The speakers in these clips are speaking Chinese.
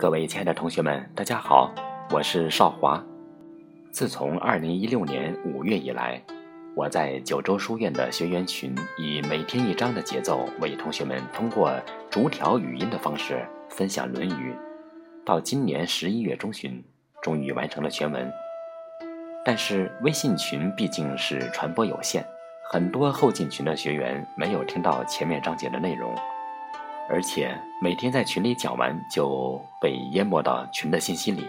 各位亲爱的同学们，大家好，我是少华。自从二零一六年五月以来，我在九州书院的学员群以每天一章的节奏，为同学们通过逐条语音的方式分享《论语》。到今年十一月中旬，终于完成了全文。但是微信群毕竟是传播有限，很多后进群的学员没有听到前面章节的内容。而且每天在群里讲完就被淹没到群的信息里，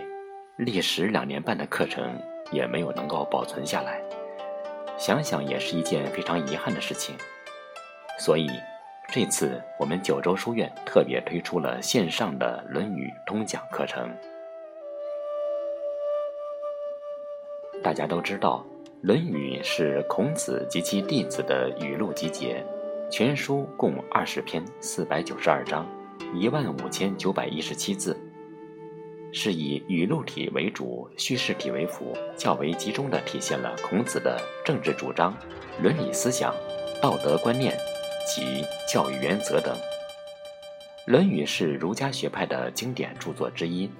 历时两年半的课程也没有能够保存下来，想想也是一件非常遗憾的事情。所以这次我们九州书院特别推出了线上的《论语》通讲课程。大家都知道，《论语》是孔子及其弟子的语录集结。全书共二十篇，四百九十二章，一万五千九百一十七字，是以语录体为主，叙事体为辅，较为集中地体现了孔子的政治主张、伦理思想、道德观念及教育原则等。《论语》是儒家学派的经典著作之一，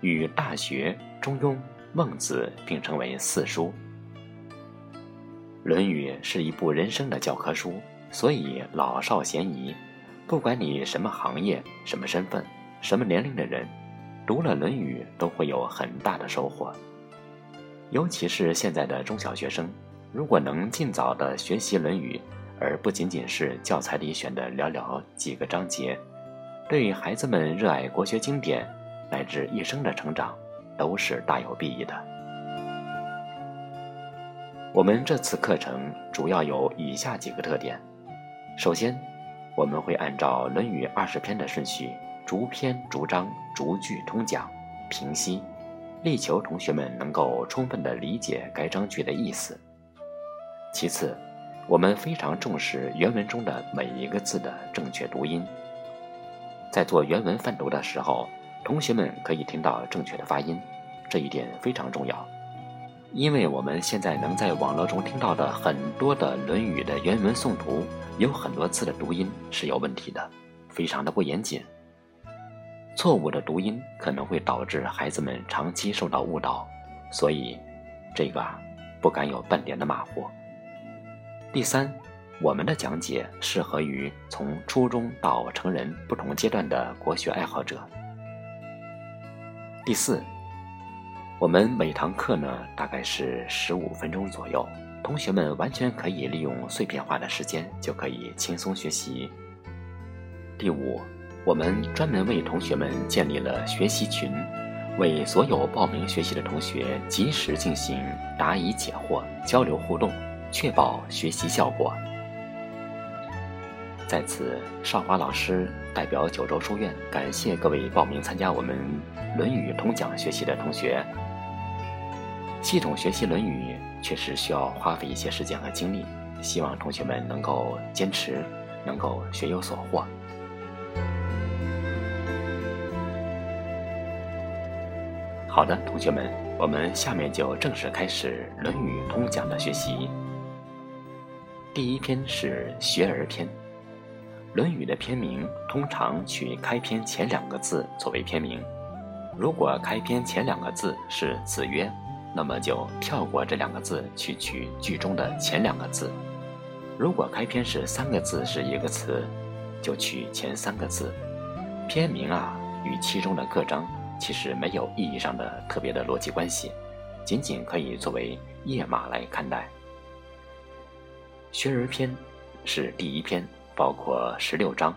与《大学》《中庸》《孟子》并称为四书。《论语》是一部人生的教科书。所以老少咸宜，不管你什么行业、什么身份、什么年龄的人，读了《论语》都会有很大的收获。尤其是现在的中小学生，如果能尽早的学习《论语》，而不仅仅是教材里选的寥寥几个章节，对孩子们热爱国学经典乃至一生的成长，都是大有裨益的。我们这次课程主要有以下几个特点。首先，我们会按照《论语》二十篇的顺序，逐篇逐章逐句通讲、评析，力求同学们能够充分地理解该章句的意思。其次，我们非常重视原文中的每一个字的正确读音。在做原文范读的时候，同学们可以听到正确的发音，这一点非常重要。因为我们现在能在网络中听到的很多的《论语》的原文诵读，有很多字的读音是有问题的，非常的不严谨。错误的读音可能会导致孩子们长期受到误导，所以这个啊不敢有半点的马虎。第三，我们的讲解适合于从初中到成人不同阶段的国学爱好者。第四。我们每堂课呢，大概是十五分钟左右，同学们完全可以利用碎片化的时间，就可以轻松学习。第五，我们专门为同学们建立了学习群，为所有报名学习的同学及时进行答疑解惑、交流互动，确保学习效果。在此，少华老师代表九州书院感谢各位报名参加我们《论语》通讲学习的同学。系统学习《论语》确实需要花费一些时间和精力，希望同学们能够坚持，能够学有所获。好的，同学们，我们下面就正式开始《论语》通讲的学习。第一篇是《学而篇》，《论语》的篇名通常取开篇前两个字作为篇名，如果开篇前两个字是“子曰”。那么就跳过这两个字，去取句中的前两个字。如果开篇是三个字是一个词，就取前三个字。篇名啊，与其中的各章其实没有意义上的特别的逻辑关系，仅仅可以作为页码来看待。学而篇是第一篇，包括十六章，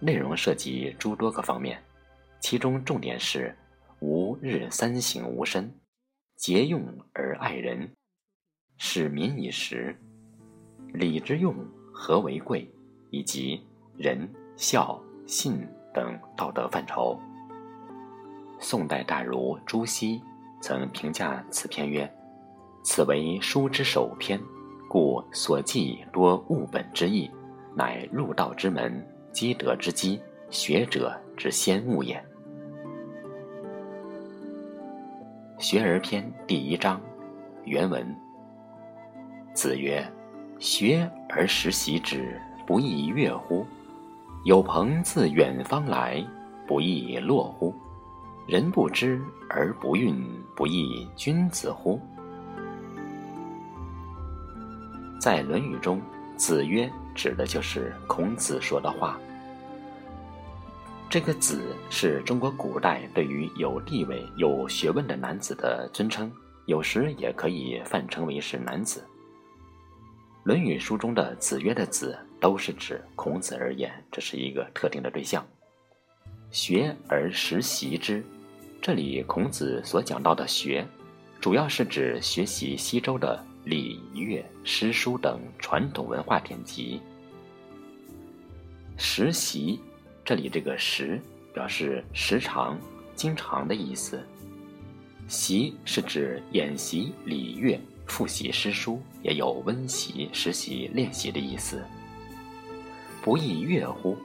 内容涉及诸多个方面，其中重点是吾日三省吾身。节用而爱人，使民以时，礼之用，和为贵，以及仁、孝、信等道德范畴。宋代大儒朱熹曾评价此篇曰：“此为书之首篇，故所记多务本之意，乃入道之门，积德之基，学者之先物也。”学而篇第一章，原文。子曰：“学而时习之，不亦说乎？有朋自远方来，不亦乐乎？”人不知而不愠，不亦君子乎？在《论语》中，“子曰”指的就是孔子说的话。这个“子”是中国古代对于有地位、有学问的男子的尊称，有时也可以泛称为是男子。《论语》书中的“子曰”的“子”都是指孔子而言，这是一个特定的对象。学而时习之，这里孔子所讲到的“学”，主要是指学习西周的礼乐诗书等传统文化典籍。时习。这里这个“时”表示时常、经常的意思，“习”是指演习礼乐、复习诗书，也有温习、实习、练习的意思。不亦乐乎？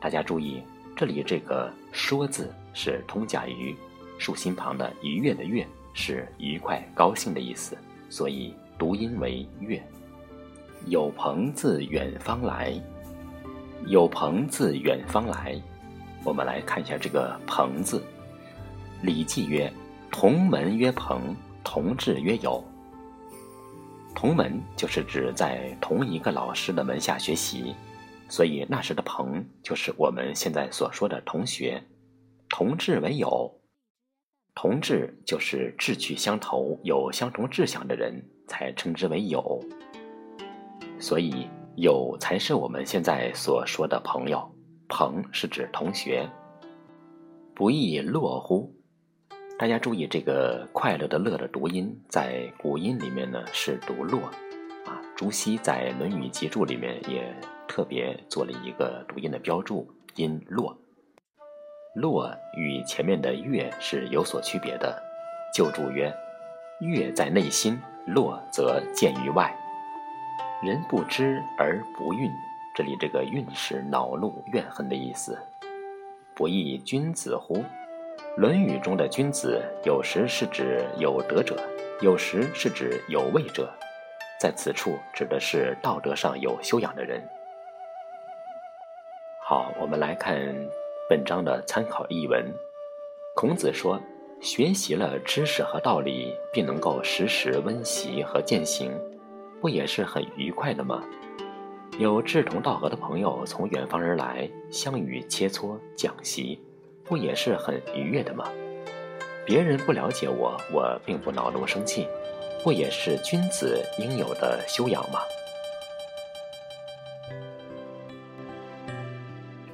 大家注意，这里这个“说”字是通假于竖心旁的“愉悦”的“悦”，是愉快、高兴的意思，所以读音为“悦”。有朋自远方来。有朋自远方来，我们来看一下这个“朋”字。《礼记》曰：“同门曰朋，同志曰友。”同门就是指在同一个老师的门下学习，所以那时的朋就是我们现在所说的同学。同志为友，同志就是志趣相投、有相同志向的人才称之为友。所以。友才是我们现在所说的朋友，朋是指同学。不亦乐乎？大家注意这个快乐的乐的读音，在古音里面呢是读乐，啊，朱熹在《论语集注》里面也特别做了一个读音的标注，音落。落与前面的乐是有所区别的。旧注曰：乐在内心，落则见于外。人不知而不愠，这里这个愠是恼怒、怨恨的意思。不亦君子乎？《论语》中的君子，有时是指有德者，有时是指有位者，在此处指的是道德上有修养的人。好，我们来看本章的参考译文。孔子说：“学习了知识和道理，并能够时时温习和践行。”不也是很愉快的吗？有志同道合的朋友从远方而来，相与切磋讲习，不也是很愉悦的吗？别人不了解我，我并不恼怒生气，不也是君子应有的修养吗？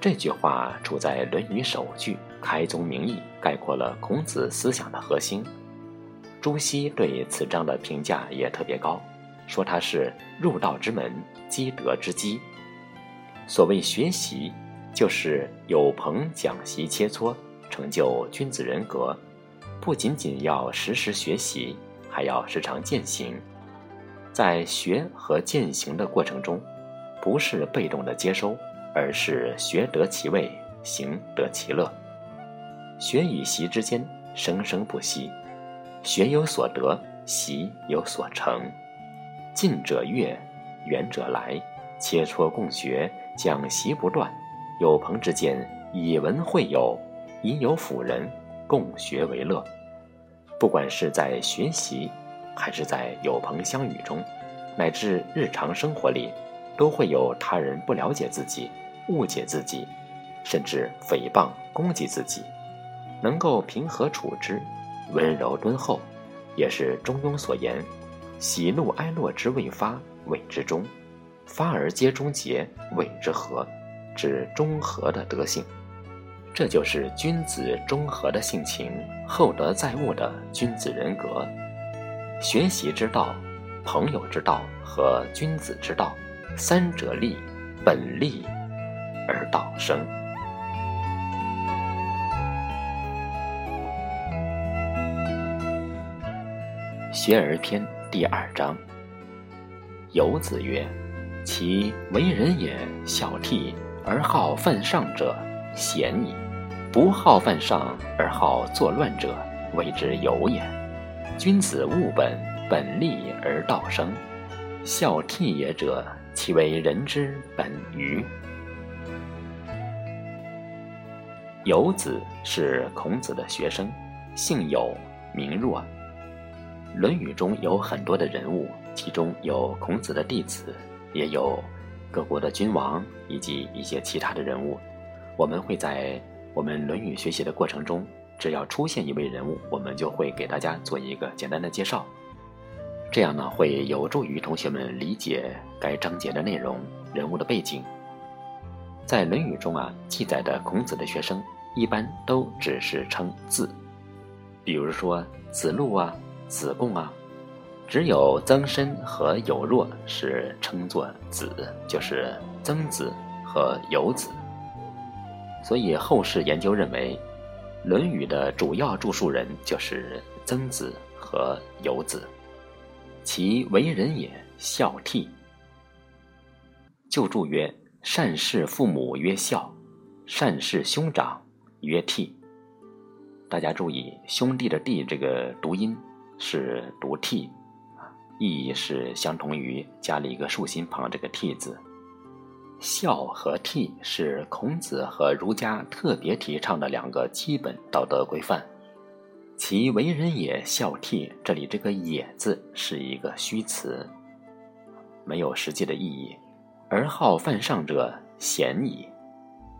这句话处在《论语》首句，开宗明义，概括了孔子思想的核心。朱熹对此章的评价也特别高。说他是入道之门，积德之基。所谓学习，就是有朋讲习切磋，成就君子人格。不仅仅要时时学习，还要时常践行。在学和践行的过程中，不是被动的接收，而是学得其位，行得其乐。学与习之间生生不息，学有所得，习有所成。近者悦，远者来，切磋共学，讲习不断。有朋之间，以文会友，以友辅仁，共学为乐。不管是在学习，还是在有朋相与中，乃至日常生活里，都会有他人不了解自己、误解自己，甚至诽谤攻击自己。能够平和处之，温柔敦厚，也是中庸所言。喜怒哀乐之未发，谓之中；发而皆终结，谓之和。指中和的德性，这就是君子中和的性情，厚德载物的君子人格。学习之道、朋友之道和君子之道，三者立，本立而道生。学而篇。第二章，游子曰：“其为人也孝悌而好犯上者，贤矣；不好犯上而好作乱者，谓之有也。君子务本，本立而道生。孝悌也者，其为人之本与？”有子是孔子的学生，姓有，名若。《论语》中有很多的人物，其中有孔子的弟子，也有各国的君王以及一些其他的人物。我们会在我们《论语》学习的过程中，只要出现一位人物，我们就会给大家做一个简单的介绍。这样呢，会有助于同学们理解该章节的内容、人物的背景。在《论语》中啊，记载的孔子的学生一般都只是称字，比如说子路啊、子贡啊，只有曾参和有若是称作子，就是曾子和有子。所以后世研究认为，《论语》的主要著述人就是曾子和有子。其为人也，孝悌。旧注曰。善事父母曰孝，善事兄长曰悌。大家注意，兄弟的弟这个读音是读悌，意义是相同于加了一个竖心旁这个悌字。孝和悌是孔子和儒家特别提倡的两个基本道德规范。其为人也，孝悌。这里这个也字是一个虚词，没有实际的意义。而好犯上者贤矣，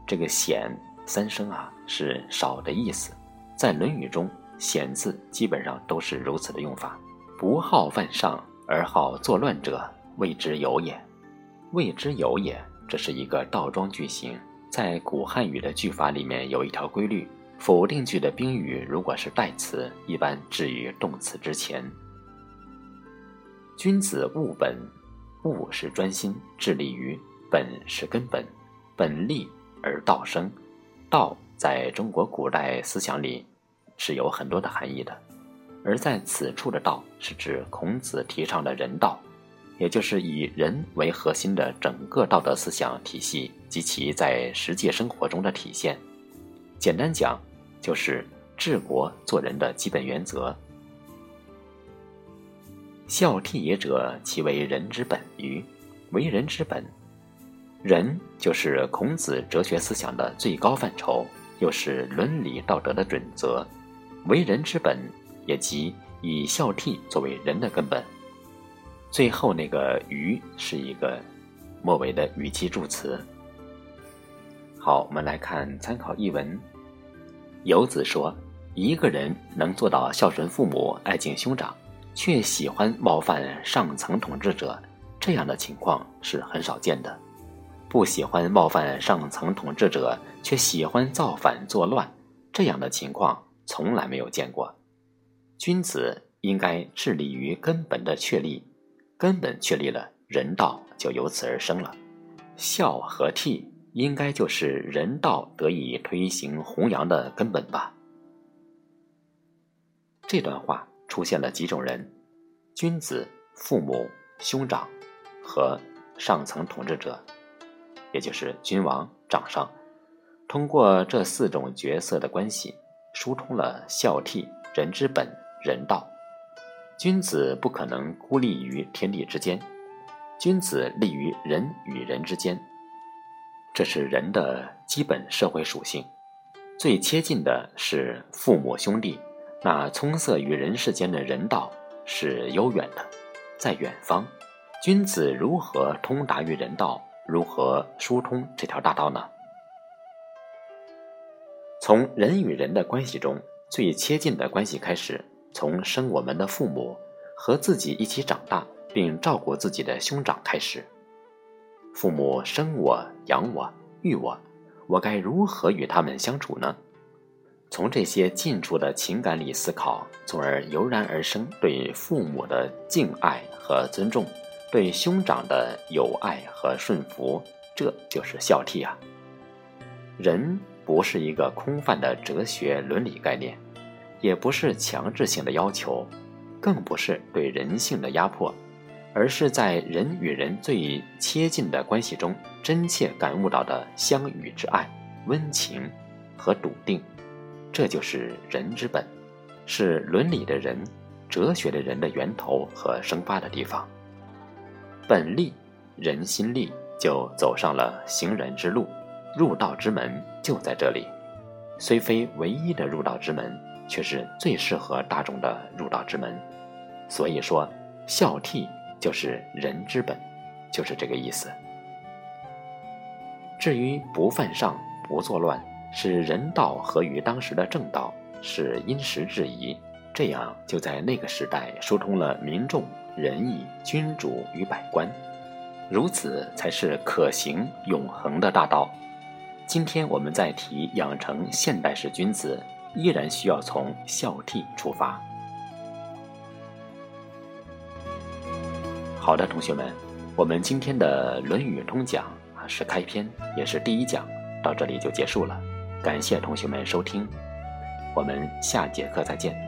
这个贤三声啊是少的意思，在《论语》中贤字基本上都是如此的用法。不好犯上而好作乱者，谓之有也。谓之有也，这是一个倒装句型。在古汉语的句法里面有一条规律：否定句的宾语如果是代词，一般置于动词之前。君子务本。务是专心致力于，本是根本，本立而道生。道在中国古代思想里是有很多的含义的，而在此处的道是指孔子提倡的人道，也就是以人为核心的整个道德思想体系及其在实际生活中的体现。简单讲，就是治国做人的基本原则。孝悌也者，其为人之本于。为人之本，人就是孔子哲学思想的最高范畴，又是伦理道德的准则。为人之本，也即以孝悌作为人的根本。最后那个“于”是一个末尾的语气助词。好，我们来看参考译文。游子说：“一个人能做到孝顺父母、爱敬兄长。”却喜欢冒犯上层统治者，这样的情况是很少见的。不喜欢冒犯上层统治者，却喜欢造反作乱，这样的情况从来没有见过。君子应该致力于根本的确立，根本确立了，人道就由此而生了。孝和悌应该就是人道得以推行弘扬的根本吧。这段话。出现了几种人：君子、父母、兄长和上层统治者，也就是君王、掌上。通过这四种角色的关系，疏通了孝悌、人之本、人道。君子不可能孤立于天地之间，君子立于人与人之间，这是人的基本社会属性。最接近的是父母兄弟。那葱色与人世间的人道是悠远的，在远方，君子如何通达于人道？如何疏通这条大道呢？从人与人的关系中最切近的关系开始，从生我们的父母和自己一起长大并照顾自己的兄长开始。父母生我养我育我，我该如何与他们相处呢？从这些近处的情感里思考，从而油然而生对父母的敬爱和尊重，对兄长的友爱和顺服，这就是孝悌啊。人不是一个空泛的哲学伦理概念，也不是强制性的要求，更不是对人性的压迫，而是在人与人最切近的关系中，真切感悟到的相与之爱、温情和笃定。这就是人之本，是伦理的人、哲学的人的源头和生发的地方。本立，人心立，就走上了行人之路，入道之门就在这里。虽非唯一的入道之门，却是最适合大众的入道之门。所以说，孝悌就是人之本，就是这个意思。至于不犯上、不作乱，是人道合于当时的正道，是因时制宜，这样就在那个时代疏通了民众、仁义、君主与百官，如此才是可行永恒的大道。今天我们在提养成现代式君子，依然需要从孝悌出发。好的，同学们，我们今天的《论语通讲》啊是开篇，也是第一讲，到这里就结束了。感谢同学们收听，我们下节课再见。